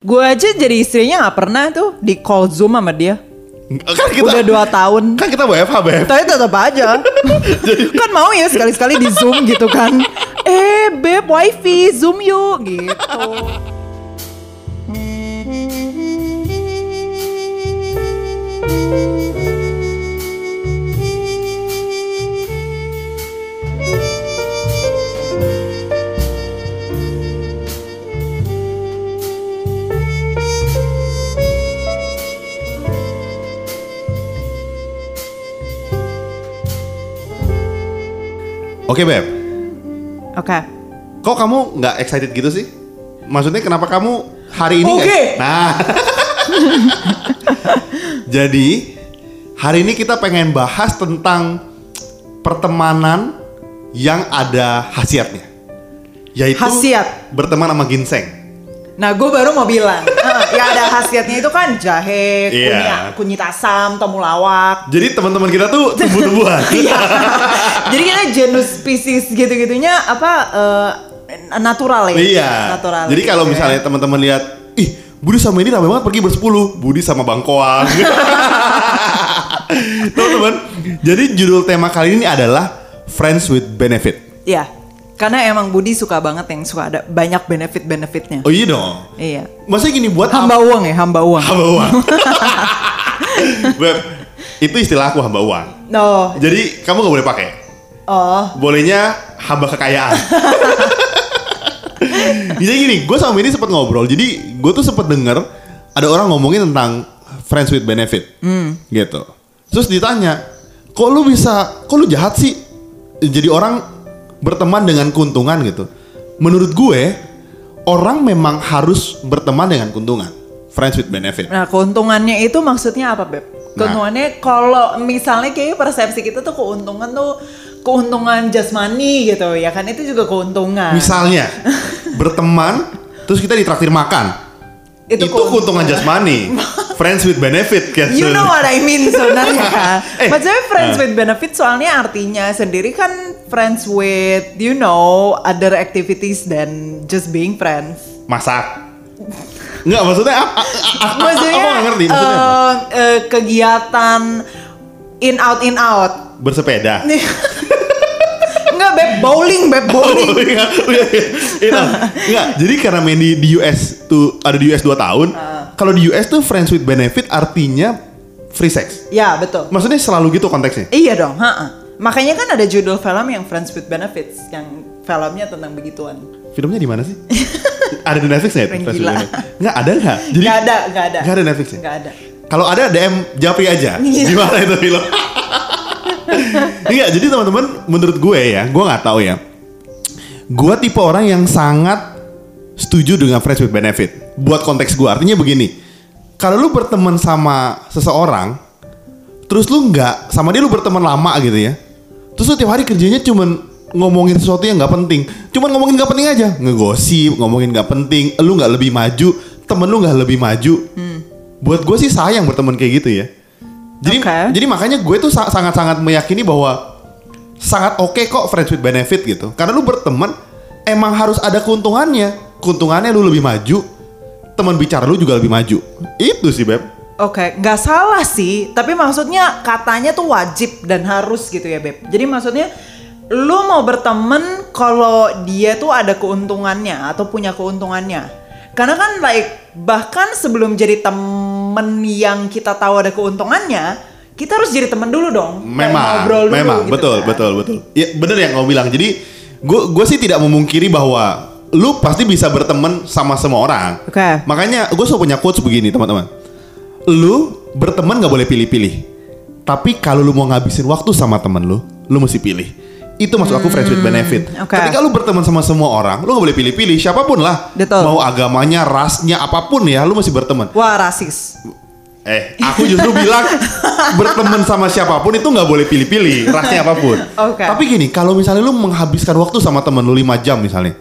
Gue aja jadi istrinya nggak pernah tuh di call zoom sama dia. Kan kita, Udah dua tahun. Kan kita WFH, Beb. Tapi tetap aja. kan mau ya sekali-sekali di zoom gitu kan. Eh beb wifi zoom yuk gitu. Oke, Beb. Oke. Kok kamu nggak excited gitu sih? Maksudnya kenapa kamu hari ini Oke. Nah. Jadi, hari ini kita pengen bahas tentang pertemanan yang ada khasiatnya. Yaitu Khasiat. berteman sama ginseng. Nah gue baru mau bilang. ya ada khasiatnya itu kan jahe, Iya. kunyit, kunyit asam, temulawak. Jadi teman-teman kita tuh tumbuh-tumbuhan. Iya. Jadi kita genus spesies gitu-gitunya apa eh, natural ya? Iya. Natural. Jadi kalau gitu ya. misalnya teman-teman lihat, ih Budi sama ini rame banget pergi bersepuluh, Budi sama bangkoang. Teman-teman, jadi judul tema kali ini adalah Friends with Benefit. Iya. Karena emang Budi suka banget yang suka ada banyak benefit-benefitnya. Oh iya dong. Iya. Maksudnya gini buat Hamba uang ya, hamba uang. hamba uang. Beb, itu istilah aku hamba uang. No. Jadi kamu gak boleh pakai. Oh. Bolehnya hamba kekayaan. Jadi gini, gue sama ini sempat ngobrol. Jadi gue tuh sempat denger ada orang ngomongin tentang friends with benefit, gitu. Terus ditanya, kok lu bisa, kok lu jahat sih? Jadi orang berteman dengan keuntungan gitu. Menurut gue, orang memang harus berteman dengan keuntungan. Friends with benefit. Nah keuntungannya itu maksudnya apa Beb? Keuntungannya kalau misalnya kayak persepsi kita tuh keuntungan tuh keuntungan jasmani gitu ya kan itu juga keuntungan. Misalnya, berteman, terus kita ditraktir makan. Itu Itu, keuntungan jasmani. Friends with benefit kan. You know what I mean sebenarnya. Eh, Maksudnya friends eh. with benefit soalnya artinya sendiri kan friends with you know other activities than just being friends. Masak. Enggak, maksudnya apa? Maksudnya Aku nggak ngerti maksudnya apa? eh, eh, kegiatan in out in out. Bersepeda. Enggak beb bowling beb bowling. Oh, iya, iya, iya. Enggak, jadi karena main di, di US tuh ada di US 2 tahun. Ah. Kalau di US tuh friends with benefit artinya free sex. ya betul. Maksudnya selalu gitu konteksnya. Iya dong, ha Makanya kan ada judul film yang Friends with Benefits yang filmnya tentang begituan. Filmnya di mana sih? ada di Netflix nggak? Keren Friends with gila. Benefit? Nggak ada nggak? Jadi Gak ada, gak ada. nggak ada Netflix ya? Ada. Kalau ada DM Japri aja. Iya. Gimana itu film? Iya, jadi teman-teman menurut gue ya, gue nggak tahu ya. Gue tipe orang yang sangat setuju dengan friends with benefit. Buat konteks gue, artinya begini. Kalau lu berteman sama seseorang, terus lu nggak sama dia lu berteman lama gitu ya. Terus lu tiap hari kerjanya cuman ngomongin sesuatu yang nggak penting. Cuman ngomongin nggak penting aja, ngegosip, ngomongin nggak penting. Lu nggak lebih maju, temen lu nggak lebih maju. Buat gue sih sayang berteman kayak gitu ya. Jadi Oke. jadi makanya gue tuh sa- sangat-sangat meyakini bahwa sangat oke kok friends with benefit gitu. Karena lu berteman emang harus ada keuntungannya. Keuntungannya lu lebih maju, teman bicara lu juga lebih maju. Itu sih beb. Oke, nggak salah sih. Tapi maksudnya katanya tuh wajib dan harus gitu ya Beb. Jadi maksudnya lu mau berteman kalau dia tuh ada keuntungannya atau punya keuntungannya. Karena kan like bahkan sebelum jadi temen yang kita tahu ada keuntungannya, kita harus jadi temen dulu dong. Memang, ngobrol dulu memang gitu betul, kan. betul, betul. Ya bener yang kau bilang. Jadi gue gue sih tidak memungkiri bahwa lu pasti bisa berteman sama semua orang. Oke. Makanya gue selalu punya quotes begini teman-teman. Lu berteman nggak boleh pilih-pilih. Tapi kalau lu mau ngabisin waktu sama temen lu, lu mesti pilih. Itu maksud aku friends with benefit. Hmm, oke. Ketika lu berteman sama semua orang, lu gak boleh pilih-pilih siapa pun lah. Betul. Mau agamanya, rasnya, apa pun ya, lu mesti berteman. Wah rasis. Eh, aku justru bilang berteman sama siapa pun itu nggak boleh pilih-pilih rasnya apa pun. Oke. Tapi gini, kalau misalnya lu menghabiskan waktu sama temen lu 5 jam misalnya,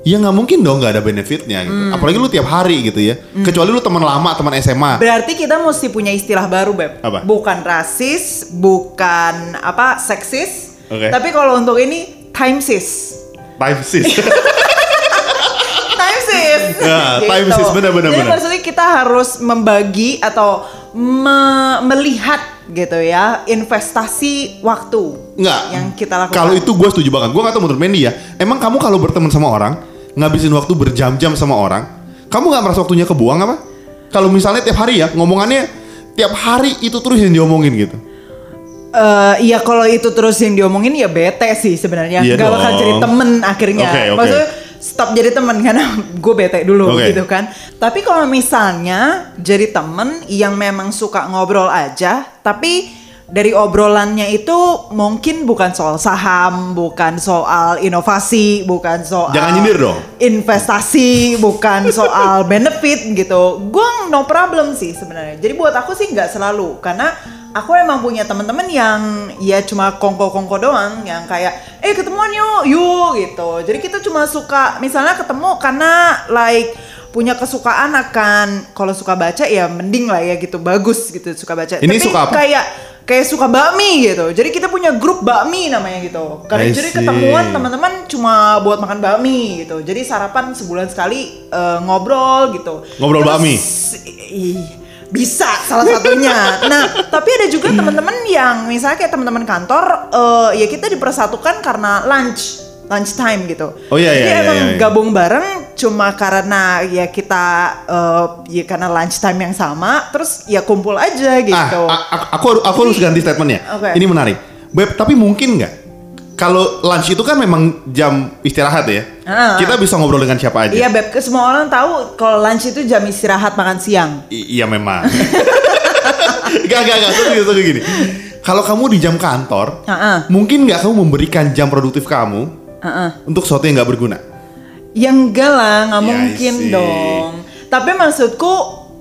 ya nggak mungkin dong nggak ada benefitnya gitu. Apalagi lu tiap hari gitu ya. Kecuali lu teman lama, teman SMA. Berarti kita mesti punya istilah baru, Beb. Apa? Bukan rasis, bukan apa seksis. Oke. Tapi kalau untuk ini time sis. Time sis. Time sis. sis. Ya, time sis, benar, benar, Jadi benar. maksudnya kita harus membagi atau me- melihat gitu ya investasi waktu Enggak. yang kita lakukan. Kalau itu gue setuju banget. Gue gak tau menurut Mandy ya. Emang kamu kalau berteman sama orang, ngabisin waktu berjam-jam sama orang, kamu nggak merasa waktunya kebuang apa? Kalau misalnya tiap hari ya ngomongannya tiap hari itu terus yang diomongin gitu. Eh, iya kalau itu terus yang diomongin ya bete sih sebenarnya. Iya Gak bakal jadi temen akhirnya. Oke, oke. Maksudnya stop jadi temen karena gue bete dulu Oke. gitu kan. Tapi kalau misalnya jadi temen yang memang suka ngobrol aja, tapi dari obrolannya itu mungkin bukan soal saham, bukan soal inovasi, bukan soal Jangan nyindir dong. investasi, bukan soal benefit gitu. Gue no problem sih sebenarnya. Jadi buat aku sih nggak selalu karena aku emang punya teman-teman yang ya cuma kongko-kongko doang yang kayak eh ketemuan yuk, yuk gitu. Jadi kita cuma suka misalnya ketemu karena like punya kesukaan akan kalau suka baca ya mending lah ya gitu bagus gitu suka baca. Ini Tapi suka apa? kayak kayak suka bakmi gitu. Jadi kita punya grup bakmi namanya gitu. Karena jadi ketemuan teman-teman cuma buat makan bakmi gitu. Jadi sarapan sebulan sekali eh, ngobrol gitu. Ngobrol bakmi? Bisa salah satunya. nah, tapi ada juga teman-teman yang misalnya kayak teman-teman kantor eh, ya kita dipersatukan karena lunch lunch time gitu. Oh, iya, Jadi iya, iya, emang iya, iya. gabung bareng cuma karena ya kita eh, ya karena lunch time yang sama terus ya kumpul aja gitu. Ah, a- a- aku aku harus ganti statementnya. Oke. Ini menarik. Beb, tapi mungkin nggak? Kalau lunch itu kan memang jam istirahat ya. Ah. Kita bisa ngobrol dengan siapa aja. Iya beb, ke semua orang tahu kalau lunch itu jam istirahat makan siang. I- iya memang. gak gak gak. Tunggu tunggu gini. Kalau kamu di jam kantor, Ah, mungkin nggak kamu memberikan jam produktif kamu Heeh. untuk sesuatu yang nggak berguna? Ya enggak lah, nggak Ya, mungkin see. dong. Tapi maksudku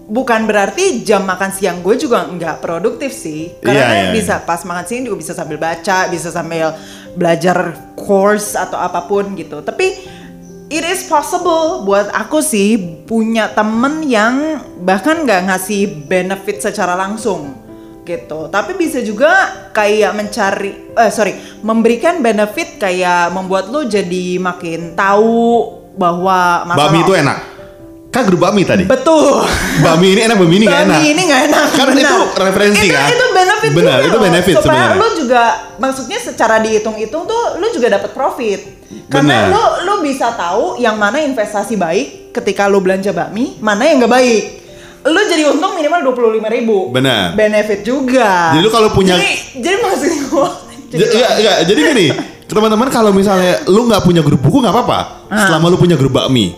bukan berarti jam makan siang gue juga nggak produktif sih. Karena Iya, iya, bisa pas makan siang juga bisa sambil baca, bisa sambil belajar course atau apa pun gitu. Tapi it is possible buat aku sih punya temen yang bahkan nggak ngasih benefit secara langsung gitu. Tapi bisa juga kayak mencari, eh sorry, memberikan benefit kayak membuat lu jadi makin tahu bahwa masalah Bakmi itu enak. Kan grup bakmi tadi. Betul. Bakmi ini enak, bakmi ini nggak enak. Bakmi ini nggak enak. Kan benar. itu referensi itu, kan? Itu benefit Benar, juga itu loh. benefit Supaya sebenarnya. lu juga, maksudnya secara dihitung-hitung tuh lu juga dapat profit. Benar. Karena lu lu bisa tahu yang mana investasi baik ketika lu belanja bakmi, mana yang nggak baik. Lu jadi untung minimal 25.000 ribu. Benar. Benefit juga. Jadi lu kalau punya- Jadi, jadi maksud gua. J- Enggak, enggak. Jadi gini, teman-teman kalau misalnya lu nggak punya grup buku nggak apa-apa. Selama lu punya grup bakmi.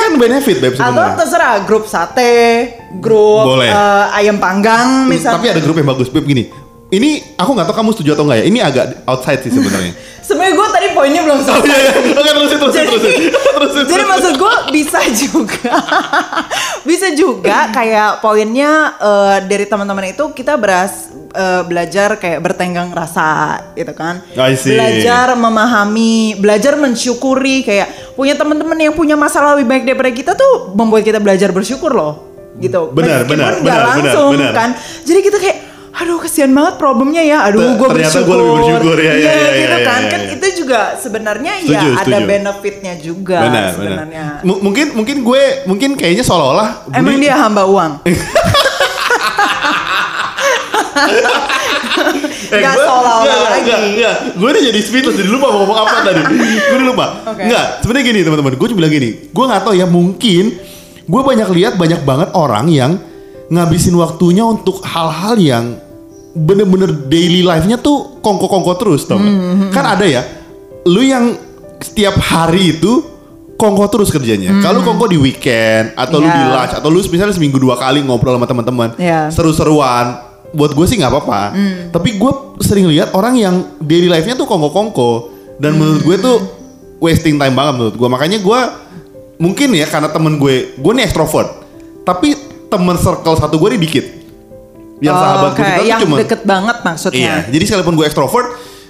kan benefit Beb Atau sebenarnya. terserah grup sate, grup Boleh. eh, ayam panggang misalnya. Tapi ada grup yang bagus Beb gini. Ini aku nggak tahu kamu setuju atau enggak ya. Ini agak outside sih sebenarnya. Sebenarnya gue tadi poinnya belum Oh selesai. iya, iya. Oke terusin terusin Jadi- terusin. Terusin. Jadi maksud gue bisa juga, bisa juga kayak poinnya eh, dari teman-teman itu kita beras eh, belajar kayak bertenggang rasa gitu kan. I see. Belajar memahami, belajar mensyukuri kayak punya teman-teman yang punya masalah lebih baik daripada kita tuh membuat kita belajar bersyukur loh gitu. Benar, Meskipun benar, benar, benar, langsung benar. kan. Jadi kita kayak aduh kesian banget problemnya ya. Aduh gue ternyata bersyukur. gua lebih bersyukur, ya, ya, Iya, ya, gitu ya, kan. ya, Kan ya. itu juga sebenarnya ya Setuju, ada benefitnya juga Benar, benar. sebenarnya. M- mungkin mungkin gue mungkin kayaknya seolah-olah Emang dia hamba uang? Eh, Gak seolah-olah lagi. nggak, nggak. Gue udah jadi speechless, jadi lupa mau ngomong apa tadi. Gue udah lupa. Oke. Enggak, sebenarnya gini teman-teman. Gue cuma bilang gini. Gue nggak tahu ya mungkin gue banyak lihat banyak banget orang yang ngabisin waktunya untuk hal-hal yang bener-bener daily life-nya tuh kongko-kongko terus tau nggak? Hmm, Kan ada ya, lu yang setiap hari itu kongko terus kerjanya. Kalau kongko di weekend atau lu Hmm. Iya. di lunch atau lu misalnya seminggu dua kali ngobrol sama teman-teman, Iya. seru-seruan. Buat gue sih nggak apa-apa. Tapi gue sering lihat orang yang daily life-nya tuh kongko-kongko dan menurut gue tuh wasting time banget menurut gue. Makanya gue mungkin ya karena temen gue, gue nih extrovert. Tapi temen circle satu gue nih dikit. Yang Oh, sahabat gue tuh yang cuma deket banget maksudnya. Iya, jadi sekalipun gue extrovert,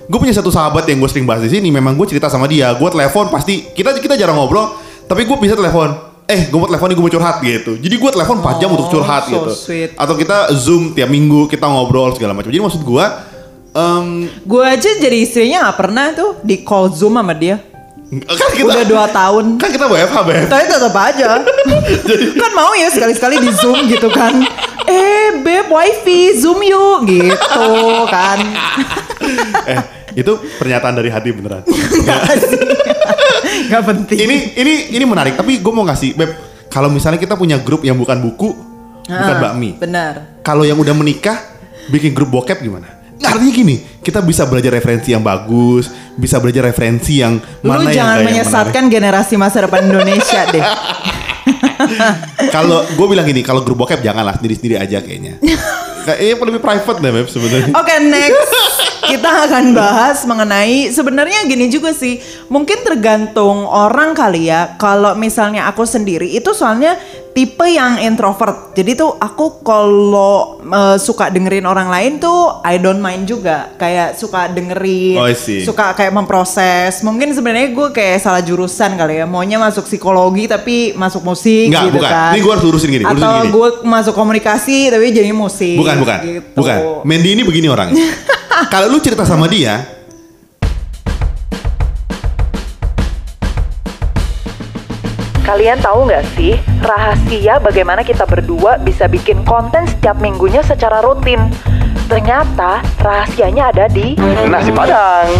gue punya satu sahabat yang gue sering bahas di sini. Memang gue cerita sama dia, gue telepon pasti kita kita jarang ngobrol, tapi gue bisa telepon. Eh, gue mau telepon nih, gue mau curhat gitu. Jadi gue telepon 4 jam Oh, untuk curhat so gitu. sweet. Atau kita zoom tiap minggu kita ngobrol segala macam. Jadi maksud gue, em, Gue aja jadi istrinya nggak pernah tuh di call zoom sama dia. Kan kita Udah dua tahun. kan kita WFH, Beb. Tapi tetap aja. kan mau ya sekali-sekali di Zoom gitu kan. Eh, Beb, wifi, Zoom yuk gitu kan. eh, itu pernyataan dari hati beneran. Gak penting. ini ini ini menarik, tapi gue mau ngasih Beb, kalau misalnya kita punya grup yang bukan buku, bukan Ah, bakmi. Benar. Kalau yang udah menikah bikin grup bokep gimana? Artinya gini, kita bisa belajar referensi yang bagus, bisa belajar referensi yang Lu mana yang jangan kayak yang menyesatkan generasi masa depan Indonesia deh. Kalau gue bilang gini, kalau grup bokep janganlah sendiri-sendiri aja kayaknya. Kayaknya lebih private deh, Beb sebenarnya. Oke next kita akan bahas mengenai sebenarnya gini juga sih mungkin tergantung orang kali ya kalau misalnya aku sendiri itu soalnya tipe yang introvert jadi tuh aku kalau eh, suka dengerin orang lain tuh I don't mind juga kayak suka dengerin Oh, suka kayak memproses mungkin sebenarnya gue kayak salah jurusan kali ya maunya masuk psikologi tapi masuk musik Nggak, gitu bukan. kan Ini gue harus lurusin gini, lurusin atau gini. gue masuk komunikasi tapi jadi musik Bukan, bukan. gitu. Bukan. Mandy ini begini orangnya. Kalau lu cerita sama dia, Kalian tahu nggak sih rahasia bagaimana kita berdua bisa bikin konten setiap minggunya secara rutin? Ternyata rahasianya ada di nasi padang.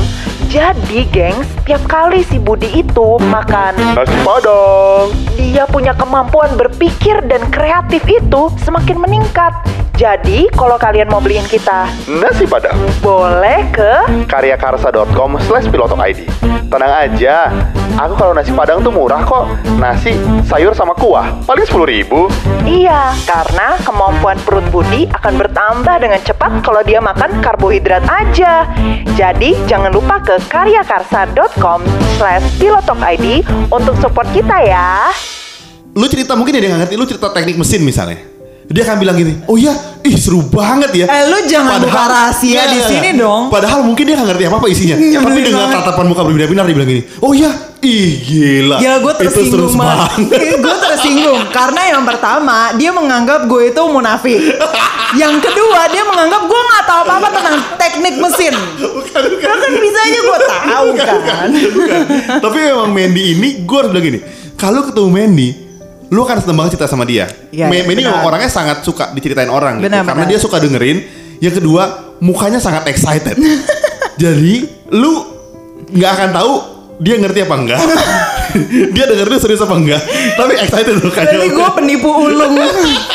Jadi, gengs, tiap kali si Budi itu makan nasi padang, dia punya kemampuan berpikir dan kreatif itu semakin meningkat. Jadi, kalau kalian mau beliin kita Nasi Padang. boleh ke karyakarsa.com slash pilotok ID Tenang aja Aku kalau nasi padang tuh murah kok. Nasi, sayur sama kuah Paling 10 ribu. Iya, karena kemampuan perut Budi akan bertambah dengan cepat kalau dia makan karbohidrat aja. Jadi, jangan lupa ke karyakarsa.com slash pilotokid untuk support kita ya. lu cerita mungkin dia nggak ngerti, lu cerita teknik mesin misalnya. Dia akan bilang gini, oh iya, ih seru banget ya. Eh, lu jangan buka rahasia Nggak, di nggak, sini nggak. dong. Padahal mungkin dia nggak ngerti apa apa isinya. Nyebelin Tapi dengan banget. tatapan muka berbeda-beda dia bilang gini, oh iya, ih gila. Gila gue Itu tersinggung banget. gue tersinggung karena yang pertama dia menganggap gue itu munafik. yang kedua dia menganggap gue nggak tahu apa apa tentang teknik mesin. bukan, bukan. Kan bisa aja gue tahu kan. Bukan. Tapi memang Mandy ini, gue harus bilang gini, kalau ketemu Mandy, lu akan seneng banget cerita sama dia. Iya, Ma- iya, Mandy benar. memang orangnya sangat suka diceritain orang gitu, Benar, karena benar. dia suka dengerin. Yang kedua, mukanya sangat excited. Jadi, lu nggak akan tahu dia ngerti apa enggak. dia dengerin serius apa enggak. Tapi excited tuh Berarti kayaknya. gue penipu ulung.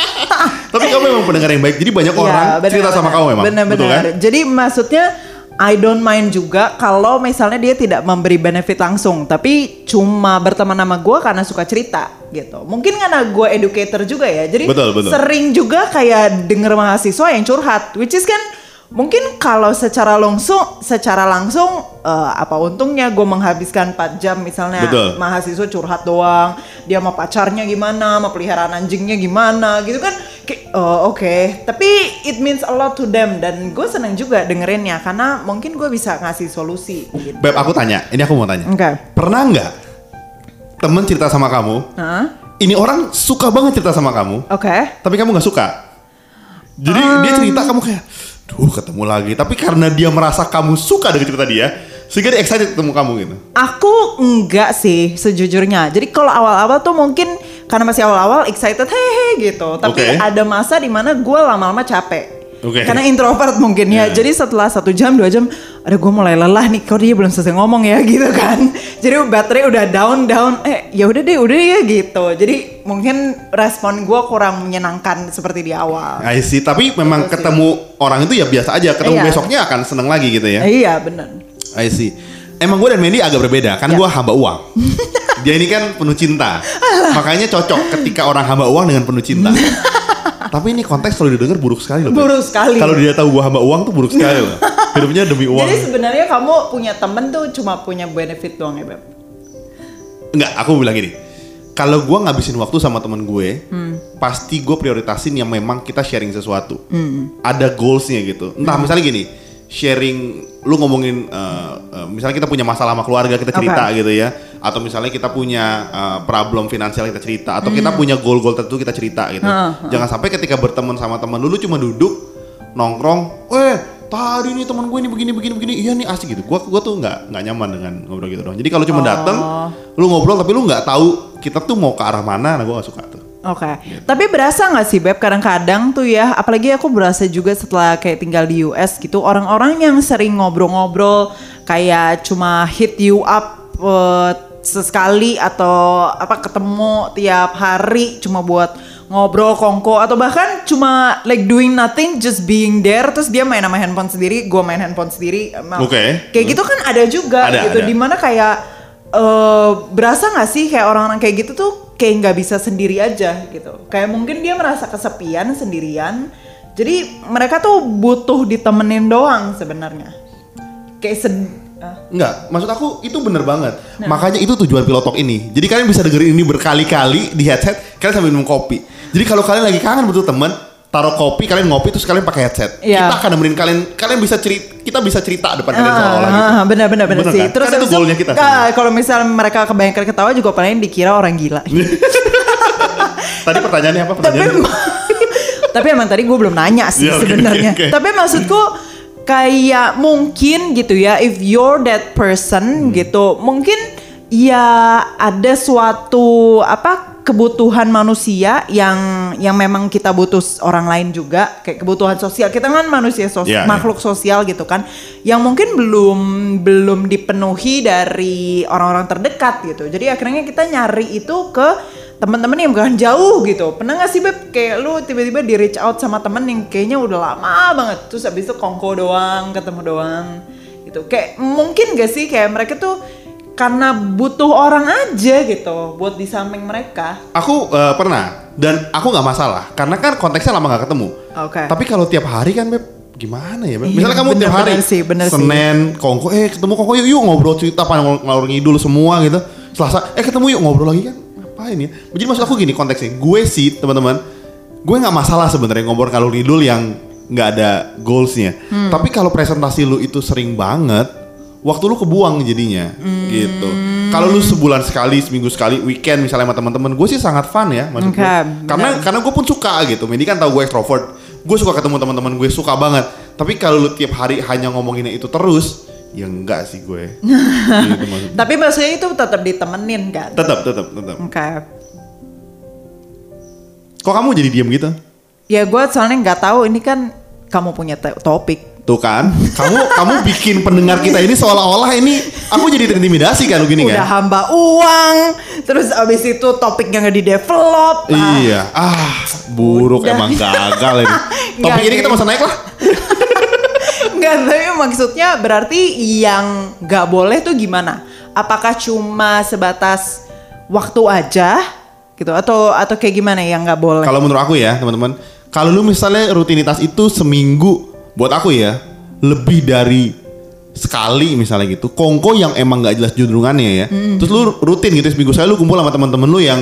Tapi kamu memang pendengar yang baik. Jadi banyak orang Iya, benar, cerita sama kamu memang. Benar, Betul kan? Jadi maksudnya I don't mind juga kalau misalnya dia tidak memberi benefit langsung, tapi cuma berteman sama gue karena suka cerita gitu. Mungkin karena gue educator juga ya, jadi Betul, betul. sering juga kayak denger mahasiswa yang curhat, which is kan mungkin kalau secara langsung, secara langsung eh, apa untungnya gue menghabiskan 4 jam misalnya Betul. mahasiswa curhat doang, dia sama pacarnya gimana, sama peliharaan anjingnya gimana gitu kan. Oh, oke, tapi it means a lot to them dan gue seneng juga dengerinnya karena mungkin gue bisa ngasih solusi. Gitu. Beb, aku tanya. Ini aku mau tanya. Oke. Pernah nggak temen cerita sama kamu? Hah? Ini orang suka banget cerita sama kamu, Oke. tapi kamu nggak suka. Jadi dia cerita kamu kayak, duh ketemu lagi. Tapi karena dia merasa kamu suka dengan cerita dia, sehingga dia excited ketemu kamu gitu. Aku enggak sih sejujurnya. Jadi kalau awal-awal tuh mungkin karena masih awal-awal excited hehe gitu. Tapi Oke. ada masa di mana gue lama-lama capek. Oke. Karena introvert mungkin ya. Iya. Jadi setelah satu jam dua jam, ada gue mulai lelah nih. Kok dia belum selesai ngomong ya gitu kan. Jadi baterai udah down down. Eh ya udah deh udah ya gitu. Jadi mungkin respon gue kurang menyenangkan seperti di awal. I see. Tapi memang Gitu sih. ketemu orang itu ya biasa aja. Ketemu Iya. besoknya akan seneng lagi gitu ya. Iya bener. I see. Emang gue dan Mandy agak berbeda. Kan Ya. gue hamba uang. dia ini kan penuh cinta. Makanya cocok ketika orang hamba uang dengan penuh cinta. Tapi ini konteks kalau didengar buruk sekali loh. Buruk sekali. Kalau dia tahu gue hamba uang tuh buruk sekali loh. Hidupnya demi uang. Jadi sebenarnya kamu punya temen tuh cuma punya benefit doang ya Beb? Enggak, aku bilang gini. Kalau gue ngabisin waktu sama temen gue, Hmm. pasti gue prioritasin yang memang kita sharing sesuatu. Hmm. Ada goalsnya gitu. Entah misalnya gini, sharing, lu ngomongin, eh, eh, misalnya kita punya masalah sama keluarga kita cerita Oke. gitu ya, atau misalnya kita punya eh, problem finansial kita cerita, atau kita punya goal-goal tertentu kita cerita gitu. Hmm. Jangan sampai ketika berteman sama teman lu, lu cuma duduk nongkrong, weh tadi nih teman gue ini begini begini begini. Iya nih asik gitu. Gue gue tuh nggak nggak nyaman dengan ngobrol gitu doang. Jadi kalau cuma datang lu ngobrol tapi lu nggak tahu kita tuh mau ke arah mana nah gue gak suka tuh. Oke, tapi berasa nggak sih Beb kadang-kadang tuh ya, apalagi aku berasa juga setelah kayak tinggal di US gitu, orang-orang yang sering ngobrol-ngobrol kayak cuma hit you up eh, sesekali atau apa ketemu tiap hari cuma buat ngobrol kongko atau bahkan cuma like doing nothing just being there terus dia main sama handphone sendiri, gue main handphone sendiri. Oke. Kayak gitu kan ada juga Ada, gitu, ada. di mana kayak eh berasa nggak sih kayak orang-orang kayak gitu tuh kayak nggak bisa sendiri aja gitu kayak mungkin dia merasa kesepian sendirian jadi mereka tuh butuh ditemenin doang sebenarnya kayak sed ah. Enggak, maksud aku itu bener banget. Makanya itu tujuan pilotok ini. Jadi kalian bisa dengerin ini berkali-kali di headset, kalian sambil minum kopi. Jadi kalau kalian lagi kangen butuh temen, taruh kopi, kalian ngopi terus kalian pakai headset. Iya. Kita akan nemenin kalian, kalian bisa cerita, kita bisa cerita depan kalian seolah-olah gitu. Ah, benar benar benar Bener sih. kan? Terus Kan itu goalnya kita ah, sebenarnya. kalau misal mereka kebanyakan ketawa juga paling dikira orang gila. Tadi pertanyaannya apa? tapi Pertanyaannya? tapi emang tadi gue belum nanya sih Iya, oke, sebenarnya. oke, oke. Tapi maksudku kayak mungkin gitu ya, if you're that person Hmm. gitu, mungkin ya ada suatu apa kebutuhan manusia yang yang memang kita butuh orang lain juga. Kayak kebutuhan sosial. Kita kan manusia sos- Iya, iya. makhluk sosial gitu kan. Yang mungkin belum belum dipenuhi dari orang-orang terdekat gitu. Jadi akhirnya kita nyari itu ke teman-teman yang bukan jauh gitu. Pernah gak sih beb? Kayak lu tiba-tiba di reach out sama temen yang kayaknya udah lama banget. Terus habis itu kongko doang ketemu doang gitu. Kayak mungkin gak sih? Kayak mereka tuh karena butuh orang aja gitu buat di samping mereka Aku eh, pernah dan aku nggak masalah karena kan konteksnya lama nggak ketemu. Oke. Tapi kalau tiap hari kan Beb gimana ya Beb? Iya, Misalnya kamu bener, tiap hari bener sih, bener sih. Senin kongko eh ketemu kongko yuk, yuk ngobrol cerita apa ngalur ngidul semua gitu. Selasa eh ketemu yuk ngobrol lagi kan. Ngapain ya? Jadi maksud aku gini konteksnya. Gue sih teman-teman, gue nggak masalah sebenarnya ngobrol ngalur ngidul yang nggak ada goalsnya. Hmm. Tapi kalau presentasi lu itu sering banget, waktu lu kebuang jadinya Hmm. gitu. Kalau lu sebulan sekali, seminggu sekali, weekend misalnya sama teman-teman, gue sih sangat fun ya maksud gue. Oke, Karena karena gue pun suka gitu. Medi kan tahu gue extrovert. Gue suka ketemu teman-teman gue suka banget. Tapi kalau lu tiap hari hanya ngomonginnya itu terus, ya enggak sih gue. gitu maksudnya. tapi maksudnya itu tetap ditemenin kan Tetap, tetap, tetap. oke Kok kamu jadi diem gitu? Ya gue soalnya nggak tahu ini kan kamu punya topik. Tuh kan, kamu kamu bikin pendengar kita ini seolah-olah ini aku jadi terintimidasi kan lu gini Udah kan? hamba uang, terus abis itu topiknya nggak di develop. Iya, ah buruk Udah. emang gagal ini. Topik ini kita Ki. masa naik lah. Nggak tapi maksudnya berarti yang nggak boleh tuh gimana? Apakah cuma sebatas waktu aja gitu atau atau kayak gimana yang nggak boleh? Kalau menurut aku ya teman-teman, kalau lu misalnya rutinitas itu seminggu, buat aku ya lebih dari sekali misalnya gitu, kongko yang emang nggak jelas judulungannya ya, terus lu rutin gitu seminggu sekali lu kumpul sama teman-teman lu yang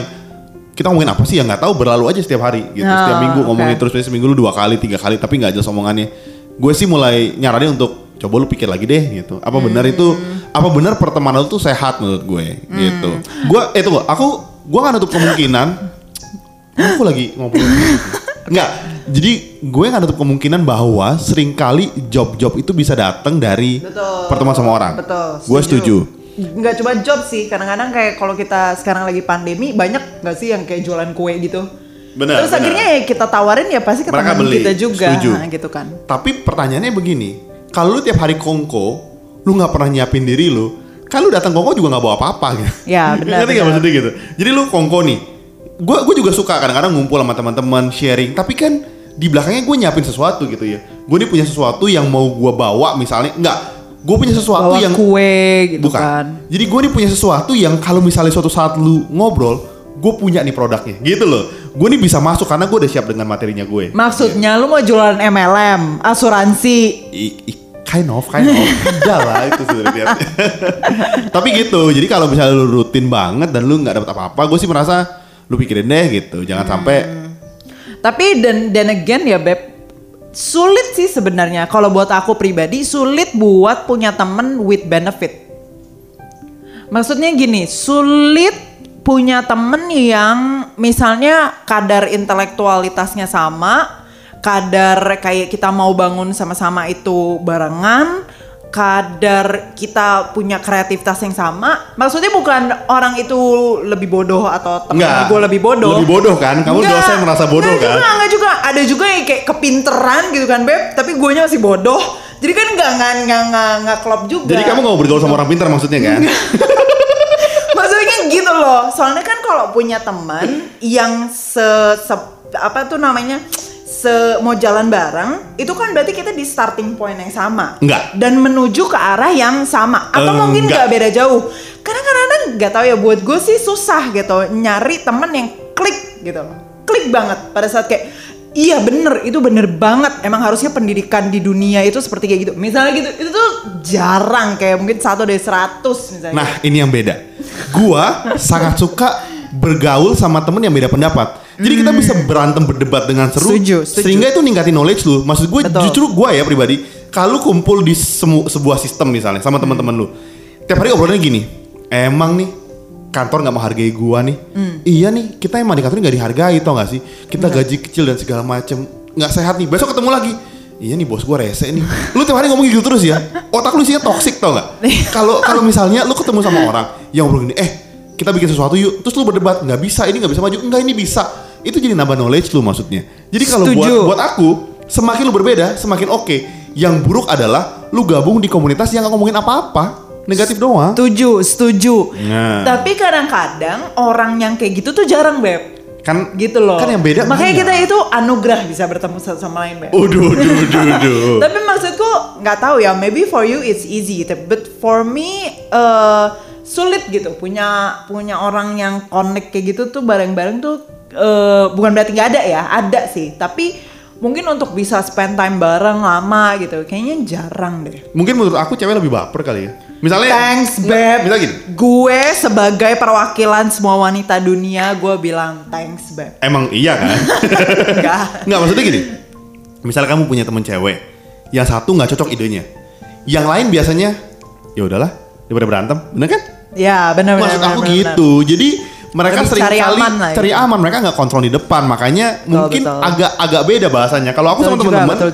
kita ngomongin apa sih yang nggak tahu berlalu aja setiap hari gitu, Ah, setiap minggu ngomongin oke. terus seminggu lu dua kali tiga kali tapi nggak jelas omongannya. Gue sih mulai nyaranin untuk coba lu pikir lagi deh gitu, apa benar itu apa benar pertemanan lu tuh sehat menurut gue gitu. Gue eh tunggu, aku gue nggak nutup kemungkinan aku lagi ngobrol Enggak, jadi gue nggak nutup kemungkinan bahwa sering kali job-job itu bisa datang dari Betul. pertemuan sama orang. Betul. Gue setuju. Nggak cuma job sih, kadang-kadang kayak kalau kita sekarang lagi pandemi banyak nggak sih yang kayak jualan kue gitu. Benar, Terus benar. akhirnya ya kita tawarin ya pasti ke Mereka beli, kita juga, setuju. nah, gitu kan. Tapi pertanyaannya begini, kalau lu tiap hari kongko, lu nggak pernah nyiapin diri lu, kan lu datang kongko juga nggak bawa apa-apa gitu. Ya, benar, Ngerti nggak maksudnya gitu? Jadi lu kongko nih, gue gue juga suka kadang-kadang ngumpul sama teman-teman sharing, tapi kan di belakangnya gue nyiapin sesuatu gitu ya. Gue nih punya sesuatu yang mau gue bawa misalnya, nggak, gue punya sesuatu Bawa yang kue gitu Bukan. kan. Jadi gue nih punya sesuatu yang kalau misalnya suatu saat lu ngobrol, gue punya nih produknya, gitu loh. Gue nih bisa masuk karena gue udah siap dengan materinya gue. Maksudnya lu mau jualan MLM, asuransi. I- i- kind of, kind of. Udah lah itu sebenarnya. Tapi gitu. Jadi kalau misalnya lu rutin banget dan lu nggak dapat apa-apa, gue sih merasa lu pikirin deh gitu. Jangan sampai Tapi dan dan again ya Beb, sulit sih sebenarnya kalau buat aku pribadi sulit buat punya temen with benefit. Maksudnya gini, sulit punya temen yang misalnya kadar intelektualitasnya sama, kadar kayak kita mau bangun sama-sama itu barengan, kadar kita punya kreativitas yang sama. Maksudnya bukan orang itu lebih bodoh atau temen Enggak. gue lebih bodoh. Lebih bodoh kan? Kamu Enggak. dosen merasa bodoh Enggak kan? Juga, enggak juga. Ada juga yang kayak kepinteran gitu kan, Beb. Tapi guanya masih bodoh. Jadi kan enggak enggak enggak enggak, enggak klop juga. Jadi kamu gak mau bergaul sama orang pintar maksudnya kan? Maksudnya gitu loh. Soalnya kan kalau punya teman yang se, se- apa tuh namanya? Se mau jalan bareng, itu kan berarti kita di starting point yang sama. Enggak. Dan menuju ke arah yang sama. Atau Eh, mungkin enggak. nggak beda jauh. Karena kadang-kadang nggak tahu ya buat gue sih susah gitu nyari temen yang klik gitu. Klik banget pada saat kayak Iya bener, itu bener banget. Emang harusnya pendidikan di dunia itu seperti kayak gitu. Misalnya gitu, itu tuh jarang kayak mungkin satu dari seratus misalnya. Nah ini yang beda. Gua sangat suka bergaul sama temen yang beda pendapat. Jadi kita bisa berantem berdebat dengan seru. Hmm. Setuju, setuju. Sehingga itu ningkatin knowledge lu. Maksud gue Betul. justru gue ya pribadi. Kalau kumpul di semu- sebuah sistem misalnya sama teman-teman lu. Tiap hari obrolannya gini. Emang nih kantor nggak menghargai gua nih. Hmm. Iya nih kita emang di kantor nggak dihargai tau gak sih? Kita gaji kecil dan segala macem nggak sehat nih. Besok ketemu lagi. Iya nih bos gua rese nih. Lu tiap hari ngomong gitu terus ya. Otak lu isinya toxic tau gak? Kalau kalau misalnya lu ketemu sama orang yang ngobrol gini, eh kita bikin sesuatu yuk. Terus lu berdebat nggak bisa, ini nggak bisa maju, enggak ini bisa. Itu jadi nambah knowledge lu maksudnya. Jadi kalau buat buat aku semakin lu berbeda semakin oke. Yang buruk adalah lu gabung di komunitas yang nggak ngomongin apa-apa, negatif doang. Setuju, setuju. Nah. Tapi kadang-kadang orang yang kayak gitu tuh jarang, Beb. Kan Gitu loh. Kan yang beda Makanya banyak. kita itu anugerah bisa bertemu satu sama lain, Beb. Uduh, uduh, uduh, uduh. Tapi maksudku nggak tahu ya, maybe for you it's easy, but for me eh, sulit gitu punya punya orang yang connect kayak gitu tuh bareng-bareng tuh eh, bukan berarti nggak ada ya, ada sih. Tapi mungkin untuk bisa spend time bareng lama gitu, kayaknya jarang deh. Mungkin menurut aku cewek lebih baper kali ya. Misalnya Thanks, Beb. Misalnya gini, Gue sebagai perwakilan semua wanita dunia, gue bilang thanks, Beb. emang iya kan? Enggak. Nggak maksudnya gini. Misalnya kamu punya temen cewek, yang satu nggak cocok idenya, yang lain biasanya ya udahlah daripada berantem, bener kan? Ya, benar benar. Maksud aku benar, gitu. Jadi mereka Lebih sering cari kali aman lah cari aman, mereka nggak kontrol di depan, makanya mungkin betul. agak agak beda bahasanya. Kalau aku Betul sama teman-teman, betul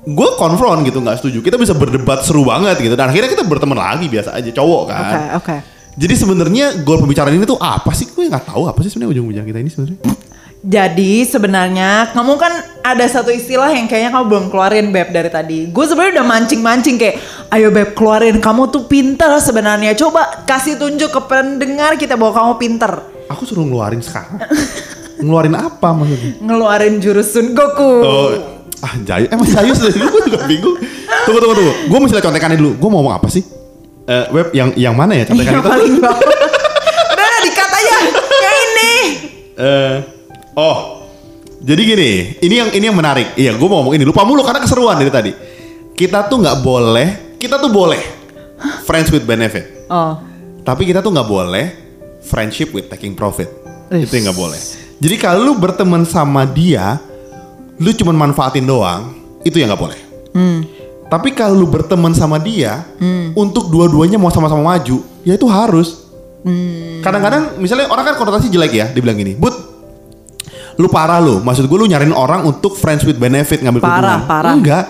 gue konfront gitu nggak setuju. Kita bisa berdebat seru banget gitu, dan akhirnya kita berteman lagi biasa aja cowok kan. Oke, oke. Jadi sebenarnya goal pembicaraan ini tuh apa sih? Gue nggak tahu apa sih sebenarnya ujung ujung kita ini sebenarnya. Jadi sebenarnya kamu kan ada satu istilah yang kayaknya kamu belum keluarin beb dari tadi. Gue sebenarnya udah mancing-mancing kayak, ayo beb keluarin kamu tuh pinter sebenarnya. Coba kasih tunjuk ke pendengar kita bahwa kamu pinter. Aku suruh ngeluarin sekarang. ngeluarin apa maksudnya? Ngeluarin jurus Sun Goku. Oh, ah Jayu, emang Jayu sudah dulu gue juga bingung. Tunggu tunggu tunggu, gue mesti lihat contekannya dulu. Gue mau ngomong apa sih? Eh, web yang yang mana ya contekan Yang itu? paling bawah. Udah dikat aja. Yang ini. Eh, oh, jadi gini, ini yang ini yang menarik. Iya, gue mau ngomong ini. Lupa mulu karena keseruan dari tadi. Kita tuh nggak boleh, kita tuh boleh friends with benefit, Oh. tapi kita tuh nggak boleh friendship with taking profit. Is. Itu yang nggak boleh. Jadi kalau lu berteman sama dia, lu cuman manfaatin doang, itu yang nggak boleh. Tapi kalau lu berteman sama dia, untuk dua-duanya mau sama-sama maju, ya itu harus. Kadang-kadang misalnya orang kan konotasi jelek ya, dibilang gini, but lu parah lu, maksud gue lu nyariin orang untuk friends with benefit ngambil Parah, keuntungan. parah. Enggak,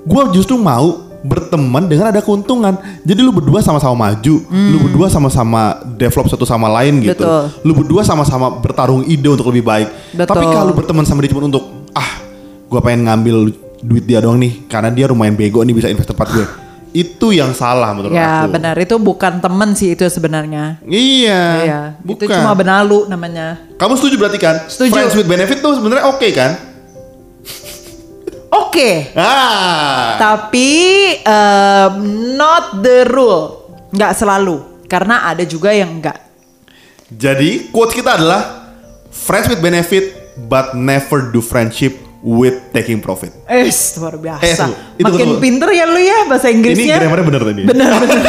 gue justru mau berteman dengan ada keuntungan. Jadi lu berdua sama-sama maju, lu berdua sama-sama develop satu sama lain gitu. Betul. Lu berdua sama-sama bertarung ide untuk lebih baik. Betul. Tapi kalau berteman sama dia cuma untuk ah, gue pengen ngambil duit dia doang nih, karena dia lumayan bego nih bisa invest tempat gue. Itu yang salah menurut Ya aku. benar itu bukan temen sih itu sebenarnya. Iya, Iya, bukan. itu cuma benalu namanya. Kamu setuju berarti kan? Setuju. Friends with benefit tuh sebenarnya oke kan? Oke, Ah. tapi um, not the rule, nggak selalu, karena ada juga yang nggak. Jadi quotes kita adalah friends with benefit but never do friendship with taking profit. Eh, luar biasa. Eh, itu Makin betul. pinter ya lu ya bahasa Ini Inggrisnya. grammarnya bener tadi. Bener bener.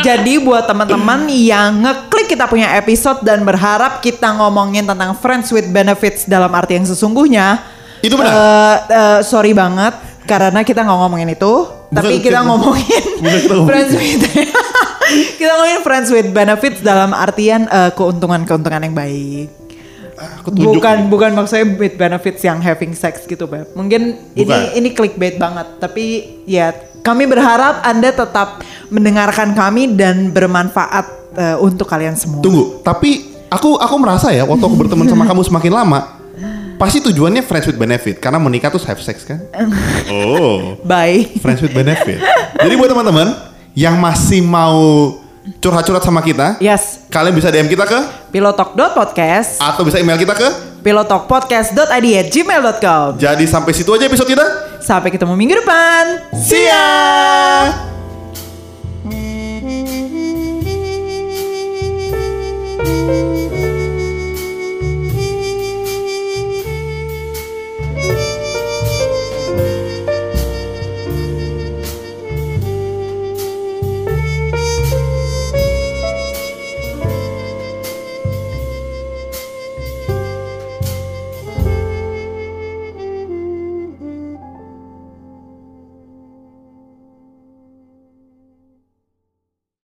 Jadi buat teman-teman yang ngeklik kita punya episode dan berharap kita ngomongin tentang friends with benefits dalam arti yang sesungguhnya. Itu benar. eh, eh, sorry banget karena kita nggak ngomongin itu, tapi Bukan, kita bukan. ngomongin Bukan kita friends with kita ngomongin friends with benefits dalam artian eh, keuntungan-keuntungan yang baik. Aku tunjuk. bukan nih. bukan maksudnya with benefits yang having sex gitu beb mungkin ini Bukan. ini clickbait banget tapi ya kami berharap anda tetap mendengarkan kami dan bermanfaat eh, untuk kalian semua Tunggu, tapi aku aku merasa ya waktu aku berteman sama kamu semakin lama, pasti tujuannya friends with benefit karena menikah tuh have sex kan? Oh, bye friends with benefit. Jadi buat teman-teman yang masih mau curhat-curhat sama kita, yes. kalian bisa DM kita ke pilotalk.podcast atau bisa email kita ke pilotalkpodcast.id@gmail.com. Jadi sampai situ aja episode kita. Sampai ketemu minggu depan. See ya. thank you ya!